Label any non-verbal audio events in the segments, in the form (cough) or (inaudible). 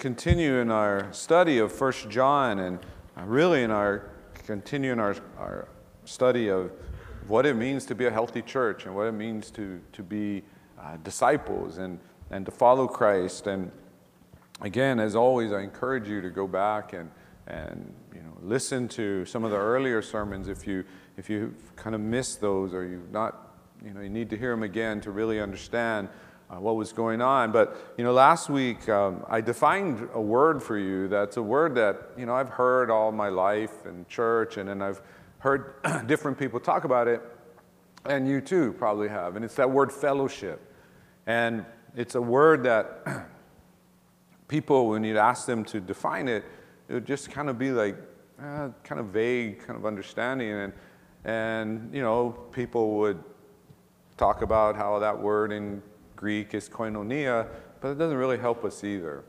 continue in our study of First John and uh, really in our continue in our, our study of what it means to be a healthy church and what it means to, to be uh, disciples and, and to follow Christ. And again, as always, I encourage you to go back and, and you know, listen to some of the earlier sermons if you, if you kind of missed those or you've not, you know, you need to hear them again to really understand uh, what was going on. But, you know, last week um, I defined a word for you that's a word that, you know, I've heard all my life in church and then I've heard (clears throat) different people talk about it, and you too probably have. And it's that word fellowship. And it's a word that (clears throat) people, when you ask them to define it, it would just kind of be like, uh, kind of vague kind of understanding. And, and, you know, people would talk about how that word in Greek is koinonia, but it doesn't really help us either.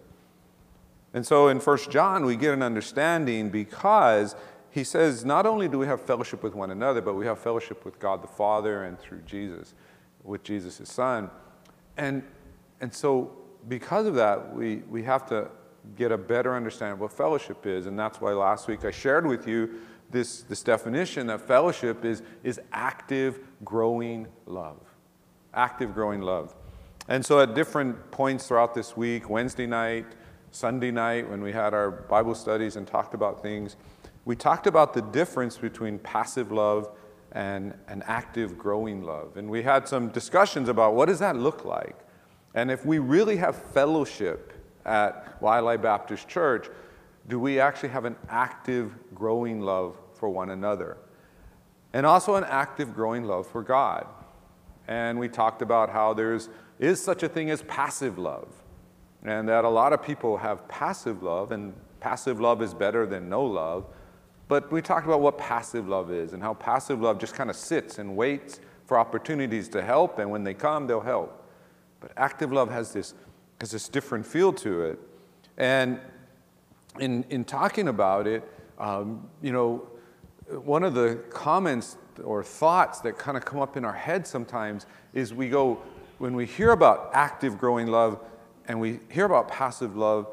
And so in 1 John, we get an understanding because he says not only do we have fellowship with one another, but we have fellowship with God the Father and through Jesus, with Jesus, his Son. And, and so because of that, we, we have to get a better understanding of what fellowship is. And that's why last week I shared with you this, this definition that fellowship is, is active, growing love. Active, growing love. And so at different points throughout this week, Wednesday night, Sunday night, when we had our Bible studies and talked about things, we talked about the difference between passive love and an active growing love. And we had some discussions about what does that look like? And if we really have fellowship at Waialae Baptist Church, do we actually have an active growing love for one another? And also an active growing love for God. And we talked about how there's is such a thing as passive love. And that a lot of people have passive love, and passive love is better than no love. But we talked about what passive love is and how passive love just kind of sits and waits for opportunities to help, and when they come, they'll help. But active love has this, has this different feel to it. And in, in talking about it, um, you know, one of the comments or thoughts that kind of come up in our head sometimes is we go, when we hear about active growing love and we hear about passive love,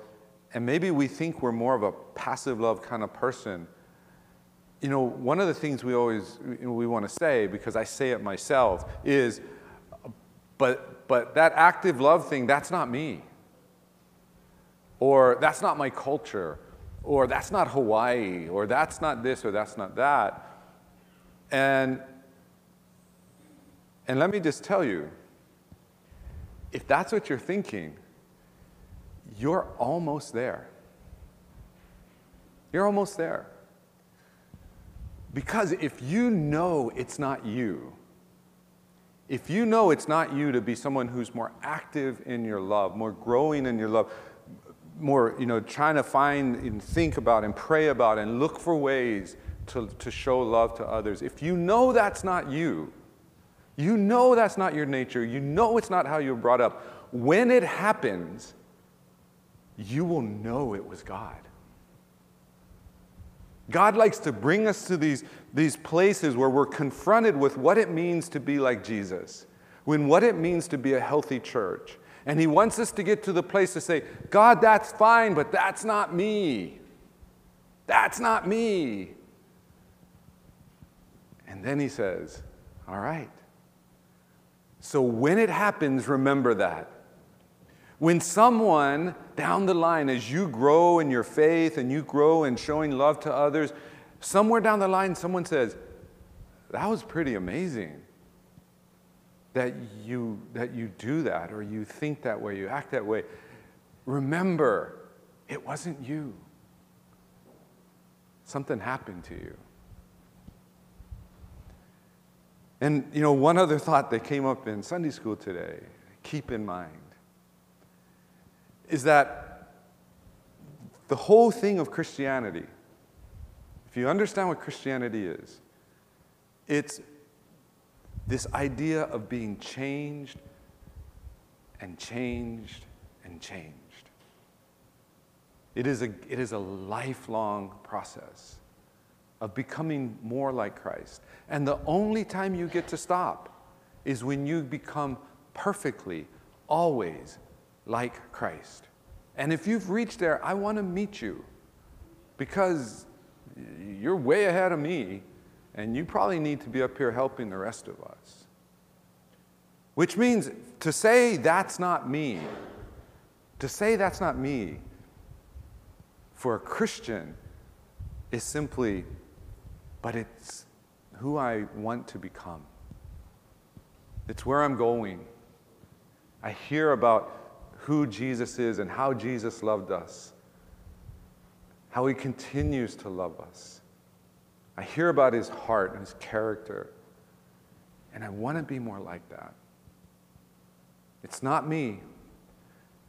and maybe we think we're more of a passive love kind of person, you know, one of the things we always we want to say, because I say it myself, is, but but that active love thing, that's not me. Or that's not my culture, or that's not Hawaii, or that's not this, or that's not that. And and let me just tell you, if that's what you're thinking, you're almost there. You're almost there. Because if you know it's not you, if you know it's not you to be someone who's more active in your love, more growing in your love, more, you know, trying to find and think about and pray about and look for ways to, to show love to others, if you know that's not you, you know that's not your nature. You know it's not how you were brought up. When it happens, you will know it was God. God likes to bring us to these, these places where we're confronted with what it means to be like Jesus, when what it means to be a healthy church. And He wants us to get to the place to say, God, that's fine, but that's not me. That's not me. And then He says, All right, so when it happens, remember that. When someone down the line, as you grow in your faith and you grow in showing love to others, somewhere down the line, someone says, That was pretty amazing that you, that you do that or you think that way, you act that way. Remember, it wasn't you. Something happened to you. And, you know, one other thought that came up in Sunday school today, keep in mind, is that the whole thing of Christianity, if you understand what Christianity is, it's this idea of being changed and changed and changed. It is a, it is a lifelong process of becoming more like Christ. And the only time you get to stop is when you become perfectly, always like Christ. And if you've reached there, I want to meet you because you're way ahead of me, and you probably need to be up here helping the rest of us. Which means to say that's not me, to say that's not me for a Christian is simply, but it's who I want to become. It's where I'm going. I hear about who Jesus is and how Jesus loved us, how he continues to love us. I hear about his heart and his character, and I want to be more like that. It's not me.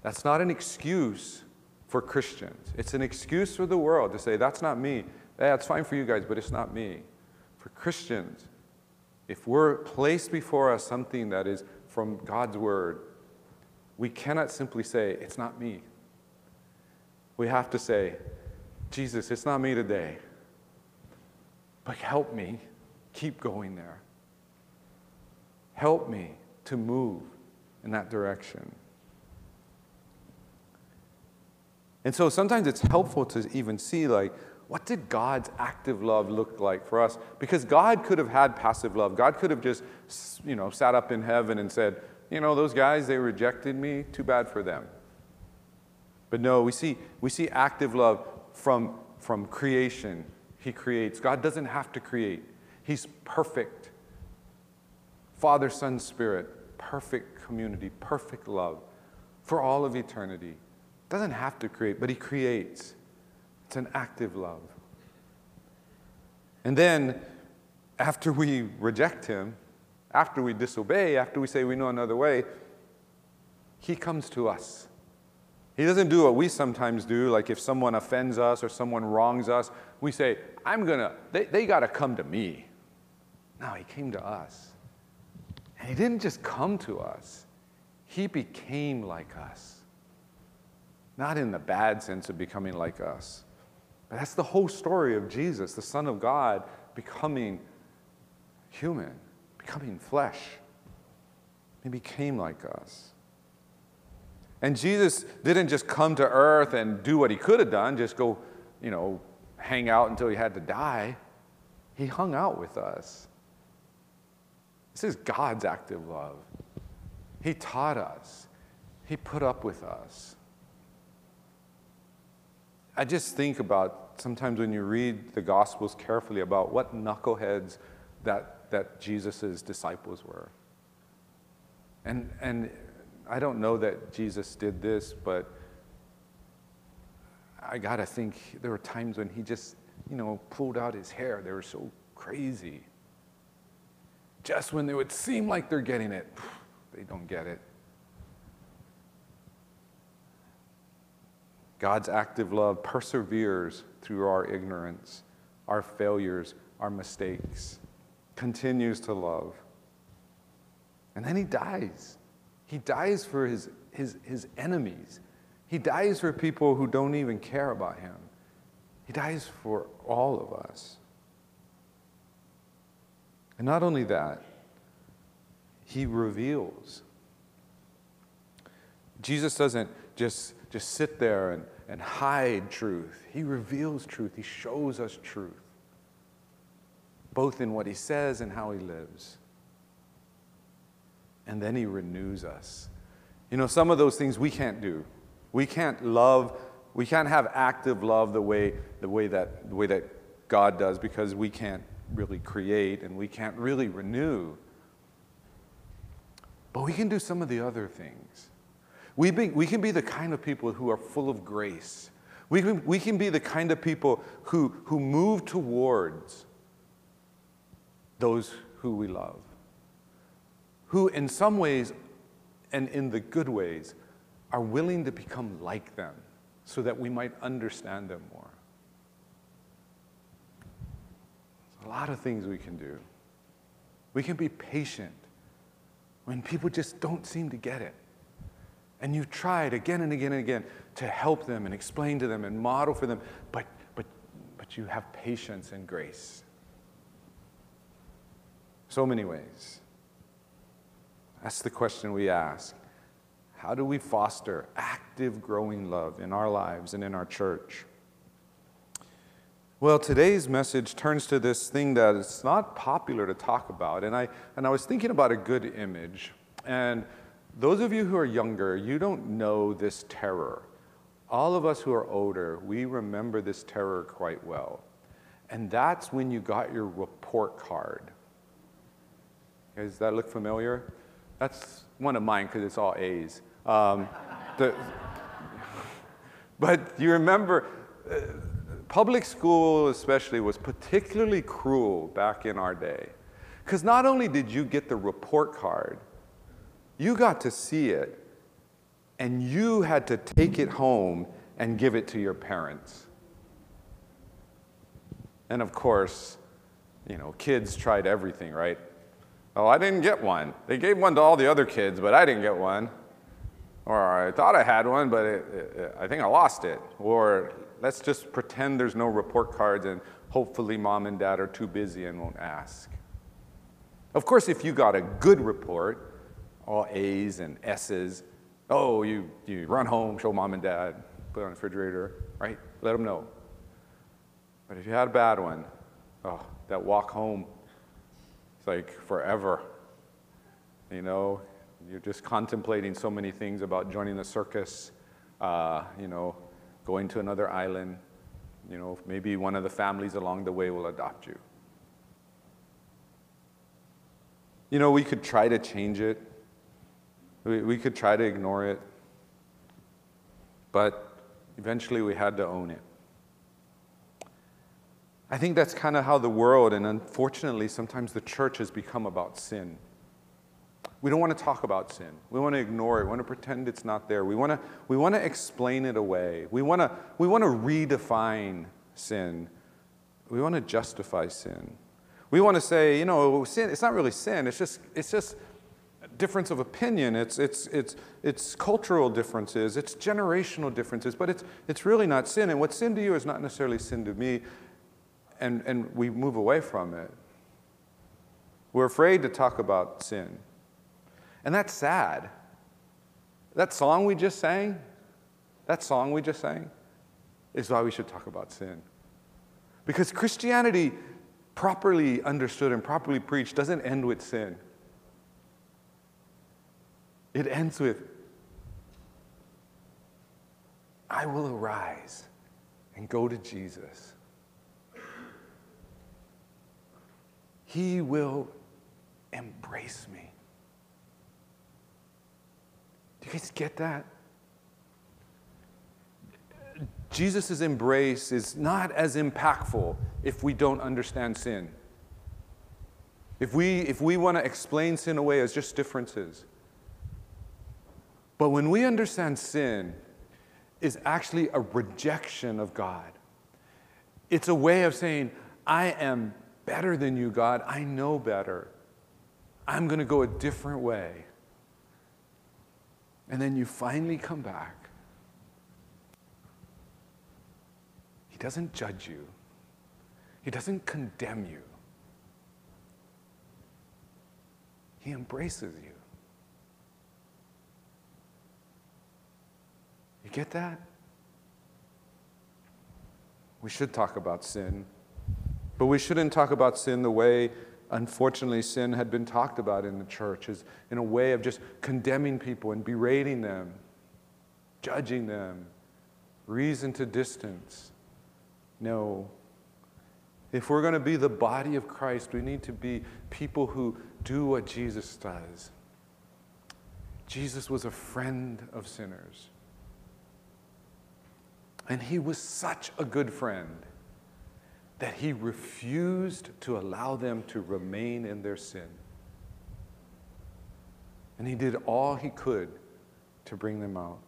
That's not an excuse for Christians. It's an excuse for the world to say, that's not me. It's fine for you guys, but it's not me. Christians, if we're placed before us something that is from God's word, we cannot simply say, it's not me. We have to say, Jesus, it's not me today, but help me keep going there. Help me to move in that direction. And so sometimes it's helpful to even see, like, what did God's active love look like for us? Because God could have had passive love. God could have just, you know, sat up in heaven and said, you know, those guys, they rejected me. Too bad for them. But no, we see, we see active love from, from creation. He creates. God doesn't have to create, He's perfect. Father, Son, Spirit, perfect community, perfect love for all of eternity. Doesn't have to create, but He creates. It's an active love. And then, after we reject Him, after we disobey, after we say we know another way, He comes to us. He doesn't do what we sometimes do, like if someone offends us or someone wrongs us, we say, I'm gonna, they, they gotta come to me. No, He came to us. And He didn't just come to us, He became like us. Not in the bad sense of becoming like us, but that's the whole story of Jesus, the Son of God, becoming human becoming flesh. He became like us. And Jesus didn't just come to earth and do what he could have done, just go, you know, hang out until he had to die. He hung out with us. This is God's active love. He taught us, He put up with us. I just think about sometimes when you read the Gospels carefully about what knuckleheads that that Jesus' disciples were. And, and I don't know that Jesus did this, but I got to think there were times when he just, you know, pulled out his hair. They were so crazy. Just when they would seem like they're getting it, they don't get it. God's active love perseveres through our ignorance, our failures, our mistakes continues to love. And then he dies. He dies for his, his, his enemies. He dies for people who don't even care about him. He dies for all of us. And not only that, he reveals. Jesus doesn't just, just sit there and, and hide truth, he reveals truth, he shows us truth both in what he says and how he lives. And then he renews us. You know, some of those things we can't do. We can't love, we can't have active love the way, the way, that, the way that God does because we can't really create and we can't really renew. But we can do some of the other things. We, be, we can be the kind of people who are full of grace. We can, we can be the kind of people who, who move towards those who we love, who in some ways and in the good ways are willing to become like them so that we might understand them more. There's a lot of things we can do. We can be patient when people just don't seem to get it. And you've tried again and again and again to help them and explain to them and model for them, but, but, but you have patience and grace. So many ways. That's the question we ask. How do we foster active, growing love in our lives and in our church? Well, today's message turns to this thing that it's not popular to talk about. And I, and I was thinking about a good image. And those of you who are younger, you don't know this terror. All of us who are older, we remember this terror quite well. And that's when you got your report card. Does that look familiar? That's one of mine because it's all A's. Um, the, but you remember, uh, public school especially was particularly cruel back in our day. Because not only did you get the report card, you got to see it, and you had to take it home and give it to your parents. And of course, you know, kids tried everything, right? Oh, I didn't get one. They gave one to all the other kids, but I didn't get one. Or I thought I had one, but it, it, I think I lost it. Or let's just pretend there's no report cards and hopefully mom and dad are too busy and won't ask. Of course, if you got a good report, all A's and S's, oh, you, you run home, show mom and dad, put it on the refrigerator, right? Let them know. But if you had a bad one, oh, that walk home, it's like forever. You know, you're just contemplating so many things about joining the circus, uh, you know, going to another island. You know, maybe one of the families along the way will adopt you. You know, we could try to change it. We, could try to ignore it. But eventually we had to own it. I think that's kind of how the world, and unfortunately, sometimes the church has become about sin. We don't want to talk about sin. We want to ignore it. We want to pretend it's not there. We want to, we want to explain it away. We want to, we want to redefine sin. We want to justify sin. We want to say, you know, sin, it's not really sin. It's just, it's just difference of opinion. It's, it's, it's, it's cultural differences. It's generational differences. But it's, it's really not sin. And what's sin to you is not necessarily sin to me. And, and we move away from it. We're afraid to talk about sin. And that's sad. That song we just sang, that song we just sang, is why we should talk about sin. Because Christianity, properly understood and properly preached, doesn't end with sin. It ends with, I will arise and go to Jesus. He will embrace me. Do you guys get that? Jesus' embrace is not as impactful if we don't understand sin. If we, if we want to explain sin away as just differences. But when we understand sin is actually a rejection of God, it's a way of saying, I am better than you, God. I know better. I'm going to go a different way. And then you finally come back. He doesn't judge you, He doesn't condemn you, He embraces you. You get that? We should talk about sin, but we shouldn't talk about sin the way unfortunately, sin had been talked about in the church is in a way of just condemning people and berating them, judging them, reason to distance. No. If we're going to be the body of Christ, we need to be people who do what Jesus does. Jesus was a friend of sinners. And he was such a good friend that he refused to allow them to remain in their sin. And he did all he could to bring them out.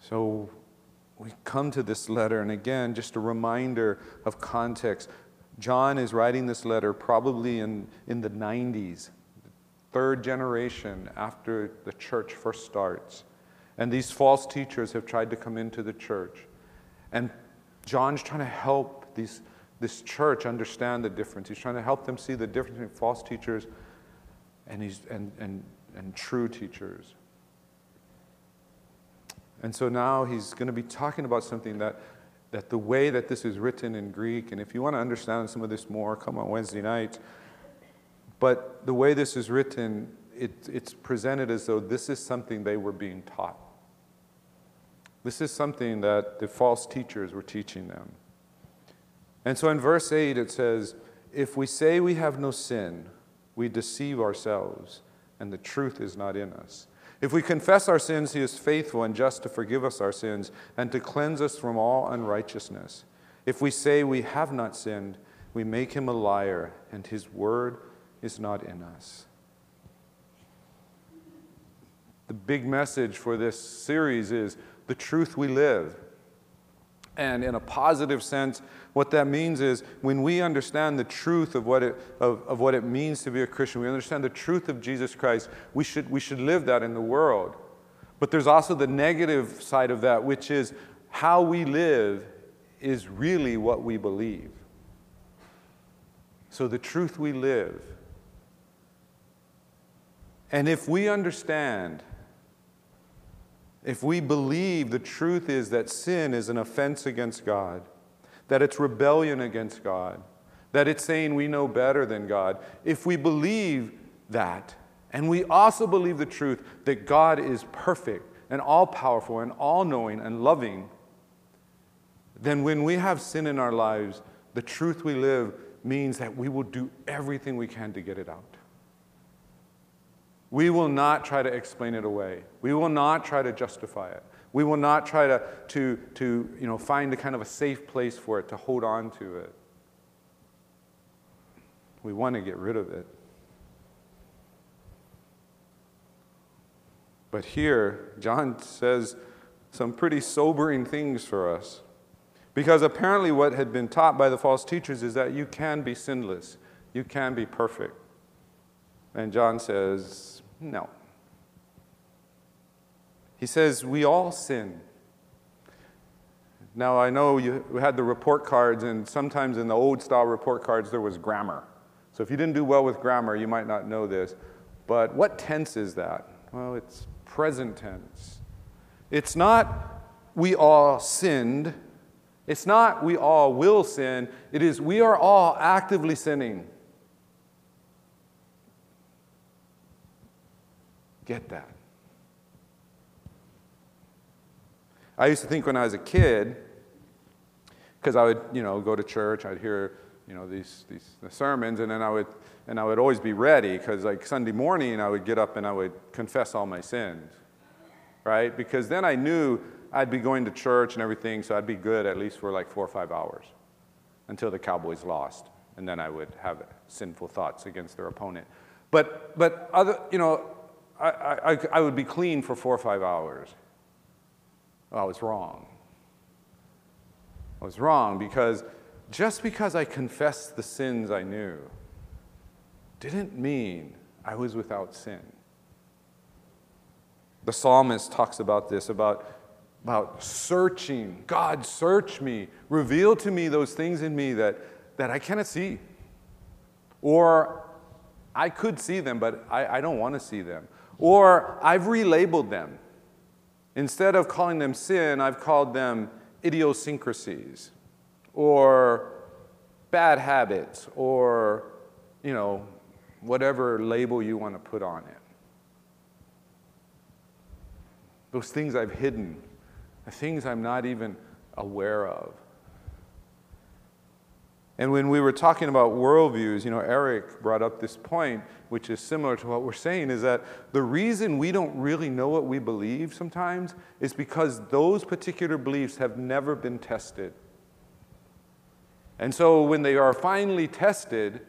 So we come to this letter, and again, just a reminder of context. John is writing this letter probably in, in the 90s, third generation after the church first starts. And these false teachers have tried to come into the church. And John's trying to help these, this church understand the difference. He's trying to help them see the difference between false teachers and, he's, and, and, and true teachers. And so now he's going to be talking about something that, that the way that this is written in Greek, and if you want to understand some of this more, come on Wednesday night. But the way this is written, it, it's presented as though this is something they were being taught. This is something that the false teachers were teaching them. And so in verse 8 it says, If we say we have no sin, we deceive ourselves, and the truth is not in us. If we confess our sins, he is faithful and just to forgive us our sins and to cleanse us from all unrighteousness. If we say we have not sinned, we make him a liar, and his word is not in us. The big message for this series is the truth we live. And in a positive sense, what that means is when we understand the truth of what it, of, of what it means to be a Christian, we understand the truth of Jesus Christ, we should, we should live that in the world. But there's also the negative side of that, which is how we live is really what we believe. So the truth we live. And if we understand if we believe the truth is that sin is an offense against God, that it's rebellion against God, that it's saying we know better than God, if we believe that, and we also believe the truth that God is perfect and all powerful and all knowing and loving, then when we have sin in our lives, the truth we live means that we will do everything we can to get it out. We will not try to explain it away. We will not try to justify it. We will not try to, to, to you know, find a kind of a safe place for it, to hold on to it. We want to get rid of it. But here, John says some pretty sobering things for us. Because apparently, what had been taught by the false teachers is that you can be sinless, you can be perfect. And John says, no. He says, We all sin. Now, I know you had the report cards, and sometimes in the old style report cards, there was grammar. So if you didn't do well with grammar, you might not know this. But what tense is that? Well, it's present tense. It's not we all sinned. It's not we all will sin. It is we are all actively sinning. Get that. I used to think when I was a kid, because I would, you know, go to church, I'd hear, you know, these, these the sermons, and then I would, and I would always be ready, because like Sunday morning, I would get up and I would confess all my sins, right? Because then I knew I'd be going to church and everything, so I'd be good at least for like four or five hours until the Cowboys lost, and then I would have sinful thoughts against their opponent. But, but other, you know, I, I, I would be clean for four or five hours. Well, I was wrong. I was wrong because just because I confessed the sins I knew didn't mean I was without sin. The psalmist talks about this about, about searching. God, search me. Reveal to me those things in me that, that I cannot see. Or I could see them, but I, I don't want to see them. Or I've relabeled them. Instead of calling them sin, I've called them idiosyncrasies or bad habits or, you know, whatever label you want to put on it. Those things I've hidden, the things I'm not even aware of. And when we were talking about worldviews, you know, Eric brought up this point, which is similar to what we're saying, is that the reason we don't really know what we believe sometimes is because those particular beliefs have never been tested. And so when they are finally tested,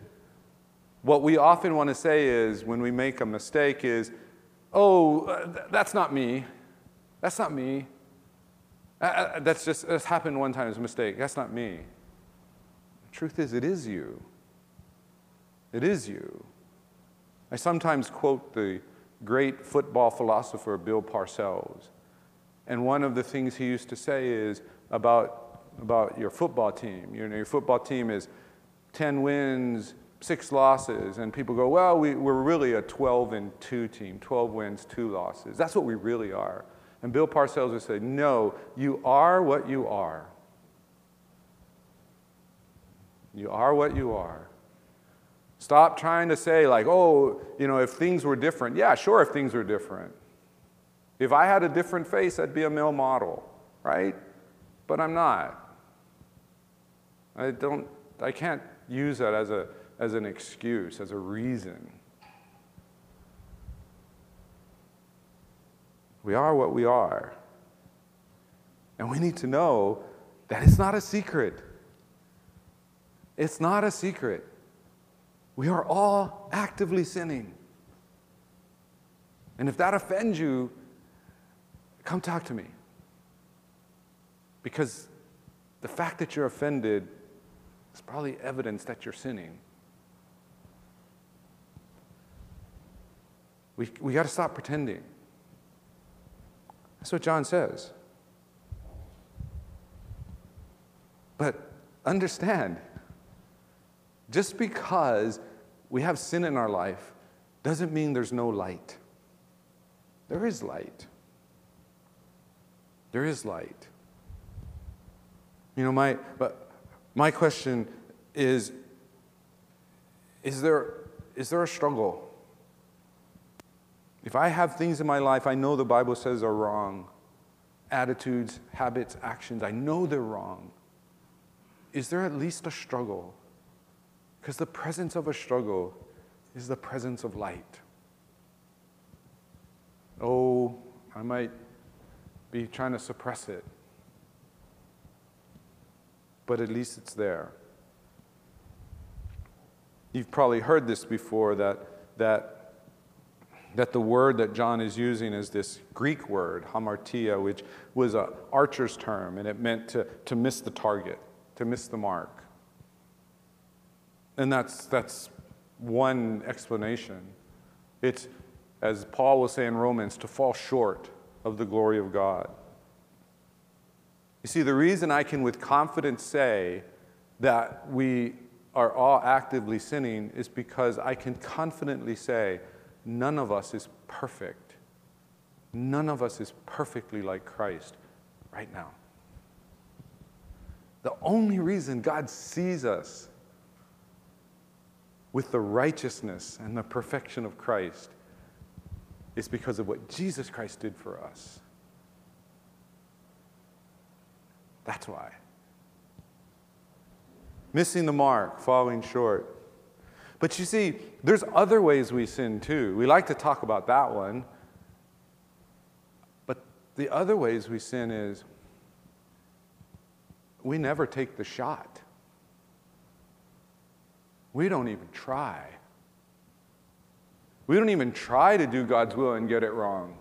what we often want to say is, when we make a mistake, is, oh, that's not me. That's not me. Uh, uh, that's just, that's happened one time as a mistake. That's not me. Truth is, it is you. It is you. I sometimes quote the great football philosopher Bill Parcells. And one of the things he used to say is about, about your football team. You know, your football team is 10 wins, six losses, and people go, well, we, we're really a 12 and 2 team, 12 wins, two losses. That's what we really are. And Bill Parcells would say, no, you are what you are. You are what you are. Stop trying to say, like, oh, you know, if things were different. Yeah, sure, if things were different. If I had a different face, I'd be a male model, right? But I'm not. I don't, I can't use that as, a, as an excuse, as a reason. We are what we are. And we need to know that it's not a secret. It's not a secret. We are all actively sinning. And if that offends you, come talk to me. Because the fact that you're offended is probably evidence that you're sinning. We, we got to stop pretending. That's what John says. But understand, just because we have sin in our life doesn't mean there's no light. There is light. There is light. You know, my, but my question is is there, is there a struggle? If I have things in my life I know the Bible says are wrong, attitudes, habits, actions, I know they're wrong, is there at least a struggle? Because the presence of a struggle is the presence of light. Oh, I might be trying to suppress it, but at least it's there. You've probably heard this before that, that, that the word that John is using is this Greek word, hamartia, which was an archer's term, and it meant to, to miss the target, to miss the mark. And that's, that's one explanation. It's, as Paul will say in Romans, to fall short of the glory of God. You see, the reason I can with confidence say that we are all actively sinning is because I can confidently say none of us is perfect. None of us is perfectly like Christ right now. The only reason God sees us with the righteousness and the perfection of Christ is because of what Jesus Christ did for us. That's why. Missing the mark, falling short. But you see, there's other ways we sin too. We like to talk about that one. But the other ways we sin is we never take the shot. We don't even try. We don't even try to do God's will and get it wrong.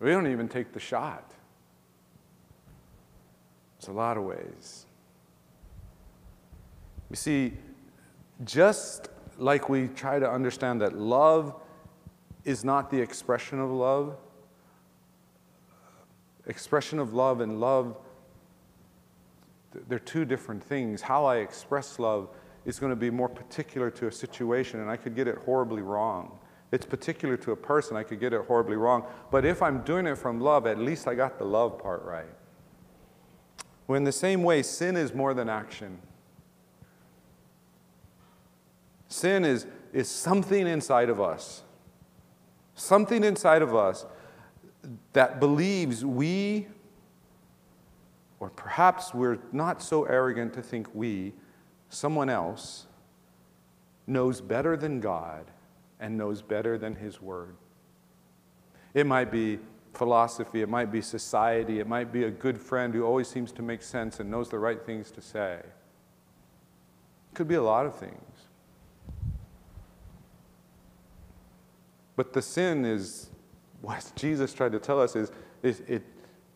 We don't even take the shot. It's a lot of ways. You see, just like we try to understand that love is not the expression of love, expression of love and love they're two different things. How I express love is going to be more particular to a situation, and I could get it horribly wrong. It's particular to a person, I could get it horribly wrong. But if I'm doing it from love, at least I got the love part right. Well, in the same way, sin is more than action. Sin is, is something inside of us, something inside of us that believes we or perhaps we're not so arrogant to think we, someone else, knows better than God and knows better than His Word. It might be philosophy, it might be society, it might be a good friend who always seems to make sense and knows the right things to say. It could be a lot of things. But the sin is, what Jesus tried to tell us is, is it,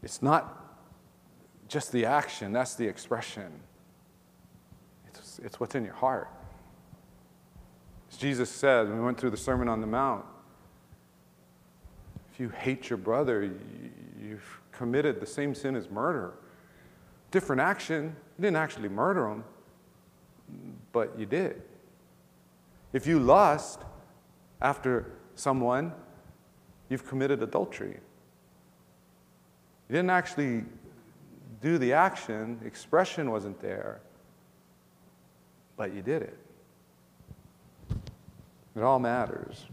it's not just the action, that's the expression. It's, it's what's in your heart. As Jesus said, when we went through the Sermon on the Mount, if you hate your brother, you've committed the same sin as murder. Different action. You didn't actually murder him, but you did. If you lust after someone, you've committed adultery. You didn't actually do the action, expression wasn't there, but you did it. It all matters.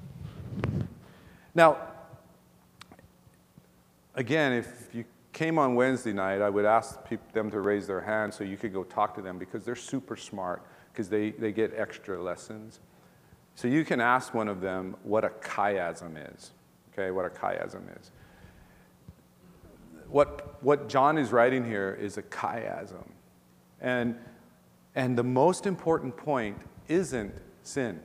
Now, again, if you came on Wednesday night, I would ask them to raise their hand so you could go talk to them because they're super smart because they, they get extra lessons. So you can ask one of them what a chiasm is, okay, what a chiasm is. What, what John is writing here is a chiasm. And, and the most important point isn't sin.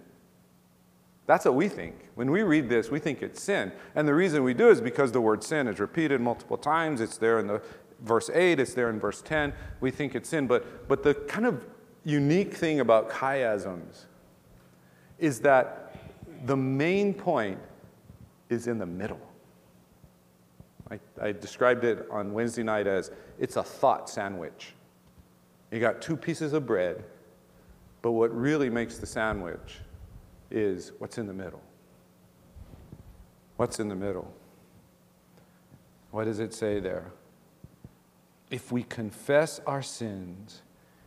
That's what we think. When we read this, we think it's sin. And the reason we do is because the word sin is repeated multiple times. It's there in the verse 8, it's there in verse 10. We think it's sin. But, but the kind of unique thing about chiasms is that the main point is in the middle. I, I, described it on Wednesday night as it's a thought sandwich. You got two pieces of bread, but what really makes the sandwich is what's in the middle. What's in the middle? What does it say there? If we confess our sins,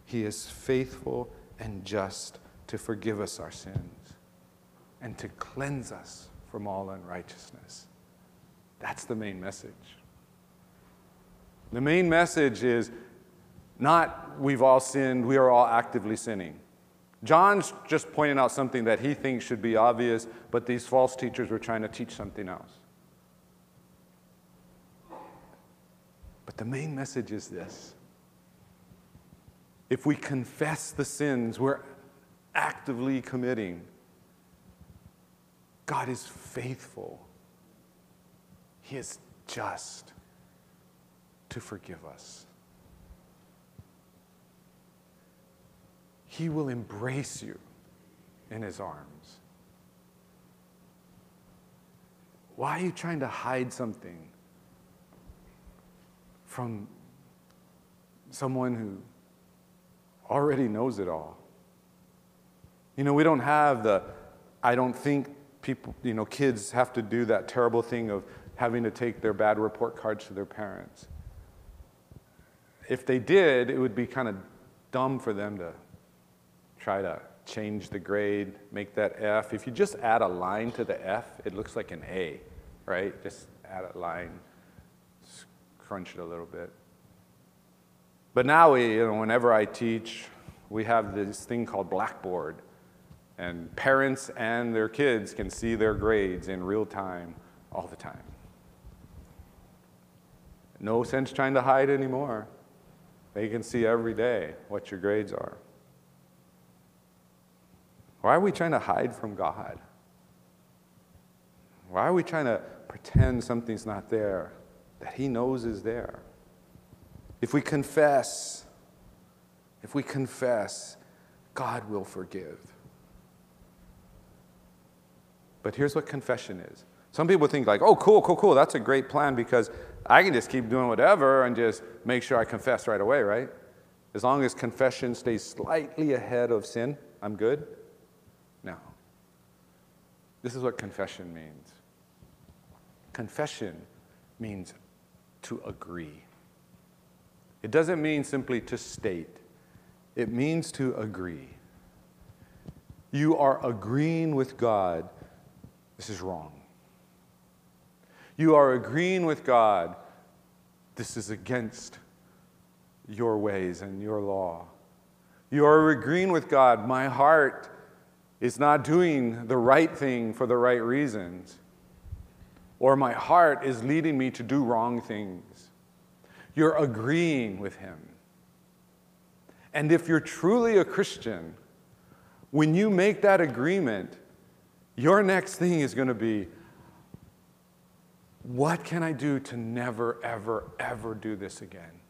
he is faithful and just to forgive us our sins and to cleanse us from all unrighteousness. That's the main message. The main message is not we've all sinned, we are all actively sinning. John's just pointing out something that he thinks should be obvious, but these false teachers were trying to teach something else. But the main message is this if we confess the sins we're actively committing, God is faithful. He is just to forgive us. He will embrace you in His arms. Why are you trying to hide something from someone who already knows it all? You know, we don't have the, I don't think people, you know, kids have to do that terrible thing of having to take their bad report cards to their parents. If they did, it would be kind of dumb for them to try to change the grade, make that F. If you just add a line to the F, it looks like an A, right? Just add a line, crunch it a little bit. But now, we, you know, whenever I teach, we have this thing called Blackboard, and parents and their kids can see their grades in real time all the time. No sense trying to hide anymore. They can see every day what your grades are. Why are we trying to hide from God? Why are we trying to pretend something's not there that He knows is there? If we confess, if we confess, God will forgive. But here's what confession is. Some people think like, "Oh, cool, cool, cool. That's a great plan because I can just keep doing whatever and just make sure I confess right away, right? As long as confession stays slightly ahead of sin, I'm good." No. This is what confession means. Confession means to agree. It doesn't mean simply to state, it means to agree. You are agreeing with God, this is wrong. You are agreeing with God, this is against your ways and your law. You are agreeing with God, my heart is not doing the right thing for the right reasons, or my heart is leading me to do wrong things. You're agreeing with Him. And if you're truly a Christian, when you make that agreement, your next thing is going to be what can I do to never, ever, ever do this again?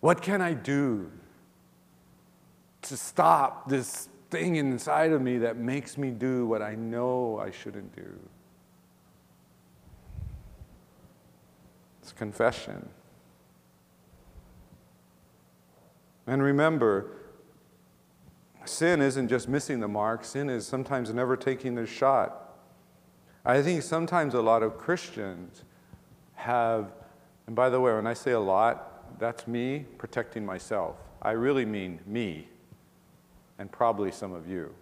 What can I do to stop this thing inside of me that makes me do what I know I shouldn't do. It's confession. And remember, sin isn't just missing the mark, sin is sometimes never taking the shot. I think sometimes a lot of Christians have, and by the way, when I say a lot, that's me protecting myself. I really mean me, and probably some of you.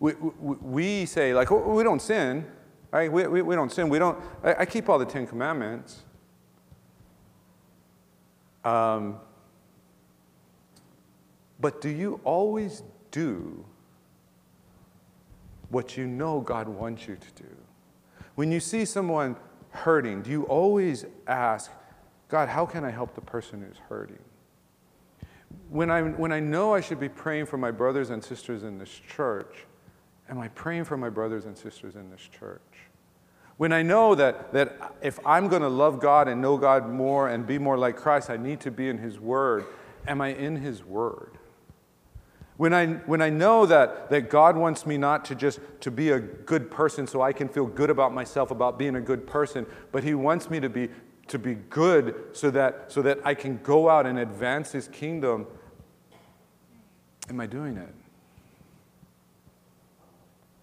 We, we, we say, like, oh, we don't sin, right? We, we, we don't sin. We don't, I, I keep all the Ten Commandments. Um, but do you always do what you know God wants you to do? When you see someone hurting, do you always ask, God, how can I help the person who's hurting? When I, when I know I should be praying for my brothers and sisters in this church, am I praying for my brothers and sisters in this church? When I know that, that if I'm going to love God and know God more and be more like Christ, I need to be in His Word, am I in His Word? When I, when I know that, that God wants me not to just to be a good person so I can feel good about myself about being a good person, but He wants me to be, to be good so that, so that I can go out and advance His kingdom, am I doing it?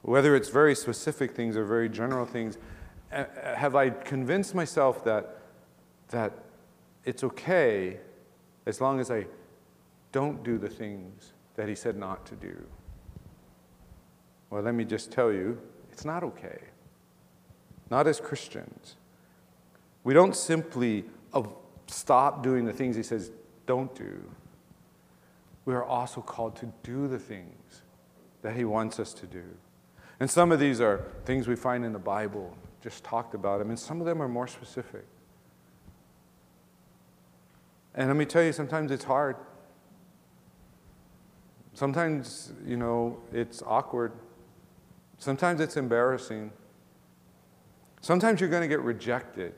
Whether it's very specific things or very general things, have I convinced myself that, that it's okay as long as I don't do the things that he said not to do? Well, let me just tell you, it's not okay. Not as Christians. We don't simply uh, stop doing the things he says don't do. We are also called to do the things that he wants us to do. And some of these are things we find in the Bible, just talked about them, and some of them are more specific. And let me tell you, sometimes it's hard. Sometimes, you know, it's awkward. Sometimes it's embarrassing. Sometimes you're going to get rejected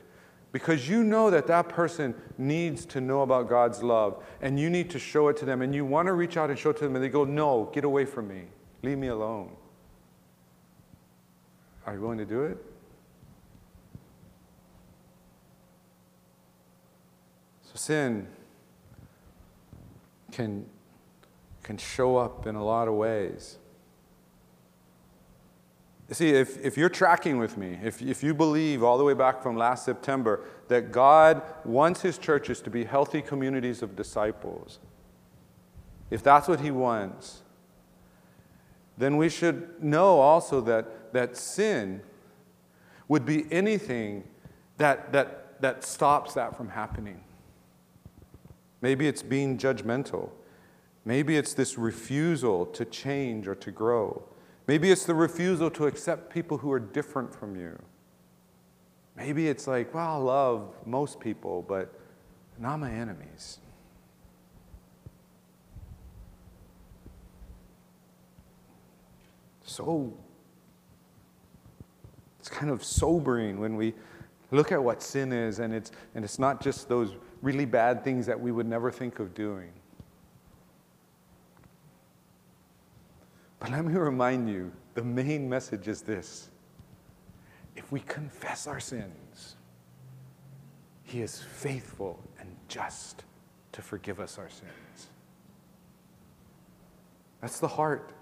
because you know that that person needs to know about God's love and you need to show it to them and you want to reach out and show it to them and they go, No, get away from me. Leave me alone. Are you willing to do it? So sin can can show up in a lot of ways. See, if, if you're tracking with me, if, if you believe all the way back from last September that God wants his churches to be healthy communities of disciples, if that's what he wants, then we should know also that, that sin would be anything that, that, that stops that from happening. Maybe it's being judgmental. Maybe it's this refusal to change or to grow. Maybe it's the refusal to accept people who are different from you. Maybe it's like, well, I love most people, but not my enemies. So, it's kind of sobering when we look at what sin is, and it's, and it's not just those really bad things that we would never think of doing. But let me remind you the main message is this if we confess our sins, He is faithful and just to forgive us our sins. That's the heart.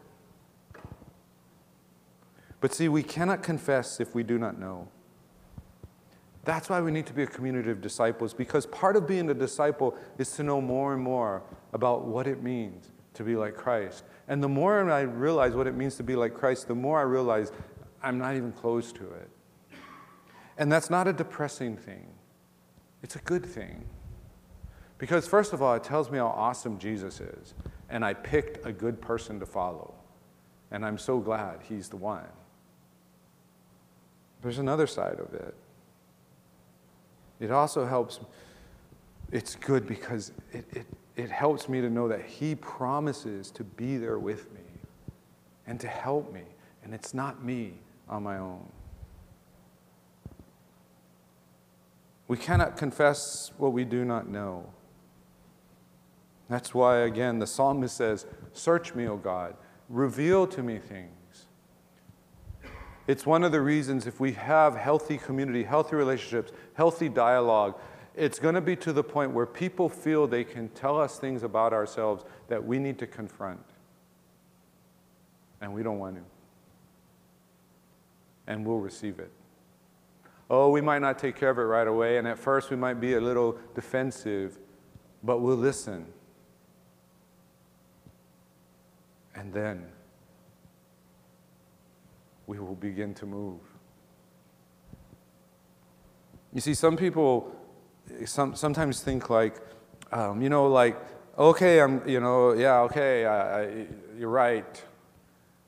But see, we cannot confess if we do not know. That's why we need to be a community of disciples, because part of being a disciple is to know more and more about what it means to be like Christ. And the more I realize what it means to be like Christ, the more I realize I'm not even close to it. And that's not a depressing thing, it's a good thing. Because, first of all, it tells me how awesome Jesus is. And I picked a good person to follow. And I'm so glad he's the one. There's another side of it. It also helps, it's good because it, it it helps me to know that He promises to be there with me and to help me. And it's not me on my own. We cannot confess what we do not know. That's why, again, the psalmist says, Search me, O God, reveal to me things. It's one of the reasons if we have healthy community, healthy relationships, healthy dialogue, it's going to be to the point where people feel they can tell us things about ourselves that we need to confront. And we don't want to. And we'll receive it. Oh, we might not take care of it right away, and at first we might be a little defensive, but we'll listen. And then we will begin to move. You see, some people some, sometimes think like, um, you know, like, okay, I'm, you know, yeah, okay, I, I, you're right.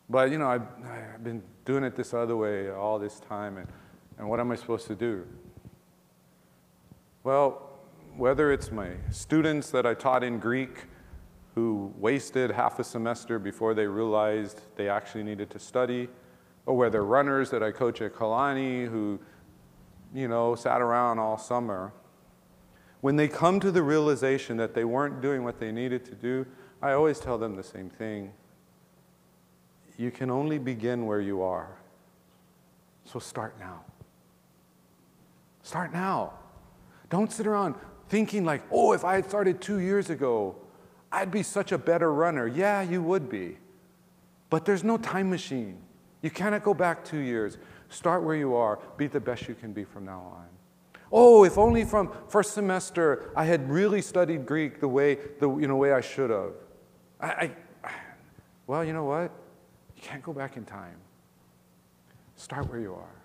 But, you know, I've, I've been doing it this other way all this time, and, and what am I supposed to do? Well, whether it's my students that I taught in Greek who wasted half a semester before they realized they actually needed to study, or whether runners that I coach at Kalani who, you know, sat around all summer, when they come to the realization that they weren't doing what they needed to do, I always tell them the same thing. You can only begin where you are. So start now. Start now. Don't sit around thinking like, oh, if I had started two years ago, I'd be such a better runner. Yeah, you would be. But there's no time machine. You cannot go back two years. Start where you are. Be the best you can be from now on. Oh, if only from first semester I had really studied Greek the way, the you know, way I should have. I, I, well, you know what? You can't go back in time. Start where you are.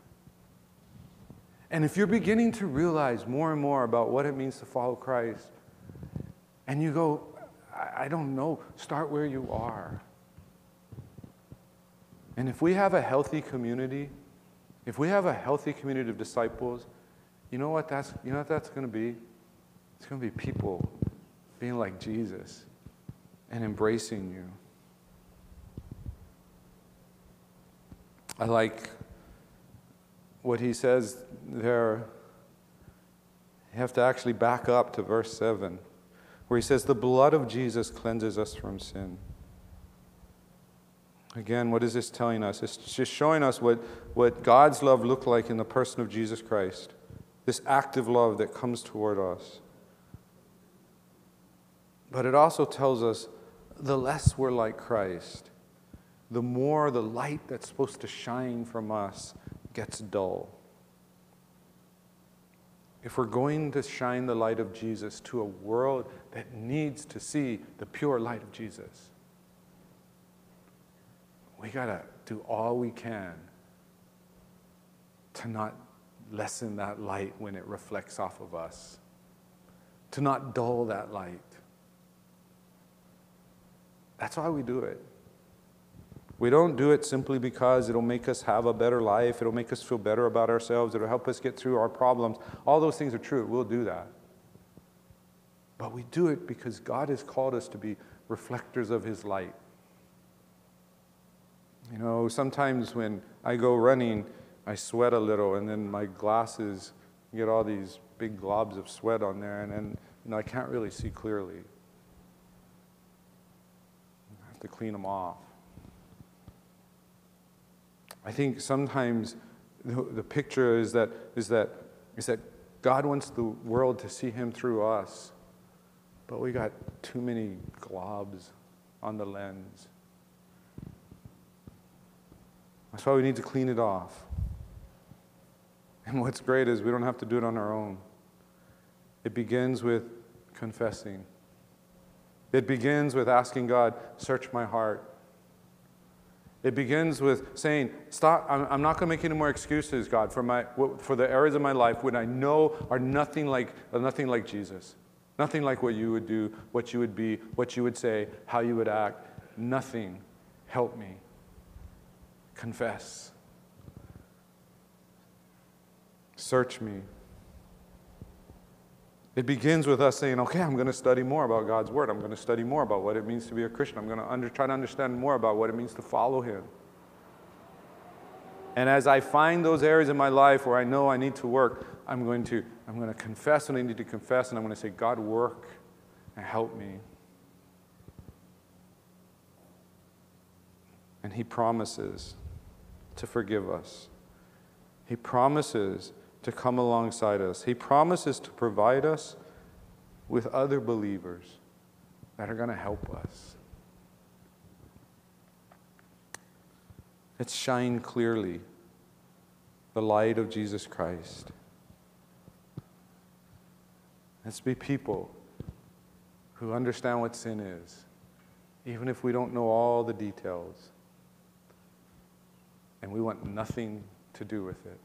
And if you're beginning to realize more and more about what it means to follow Christ, and you go, I, I don't know, start where you are. And if we have a healthy community, if we have a healthy community of disciples, you know what that's, you know what that's going to be? It's going to be people being like Jesus and embracing you. I like what he says there. You have to actually back up to verse 7, where he says, The blood of Jesus cleanses us from sin. Again, what is this telling us? It's just showing us what, what God's love looked like in the person of Jesus Christ this active love that comes toward us. But it also tells us the less we're like Christ, the more the light that's supposed to shine from us gets dull. If we're going to shine the light of Jesus to a world that needs to see the pure light of Jesus, we got to do all we can to not lessen that light when it reflects off of us, to not dull that light. That's why we do it. We don't do it simply because it'll make us have a better life, it'll make us feel better about ourselves, it'll help us get through our problems. All those things are true. We'll do that. But we do it because God has called us to be reflectors of His light. You know, sometimes when I go running, I sweat a little, and then my glasses get all these big globs of sweat on there, and then you know, I can't really see clearly. I have to clean them off. I think sometimes the, the picture is that, is, that, is that God wants the world to see Him through us, but we got too many globs on the lens. That's why we need to clean it off. And what's great is we don't have to do it on our own. It begins with confessing. It begins with asking God, search my heart. It begins with saying, Stop, I'm, not going to make any more excuses, God, for, my, for the areas of my life when I know are nothing like, nothing like Jesus. Nothing like what you would do, what you would be, what you would say, how you would act. Nothing. Help me. Confess. Search me. It begins with us saying, okay, I'm going to study more about God's Word. I'm going to study more about what it means to be a Christian. I'm going to under, try to understand more about what it means to follow Him. And as I find those areas in my life where I know I need to work, I'm going to, I'm going to confess what I need to confess, and I'm going to say, God, work and help me. And He promises to forgive us. He promises to come alongside us. He promises to provide us with other believers that are going to help us. Let's shine clearly the light of Jesus Christ. Let's be people who understand what sin is, even if we don't know all the details. And we want nothing to do with it.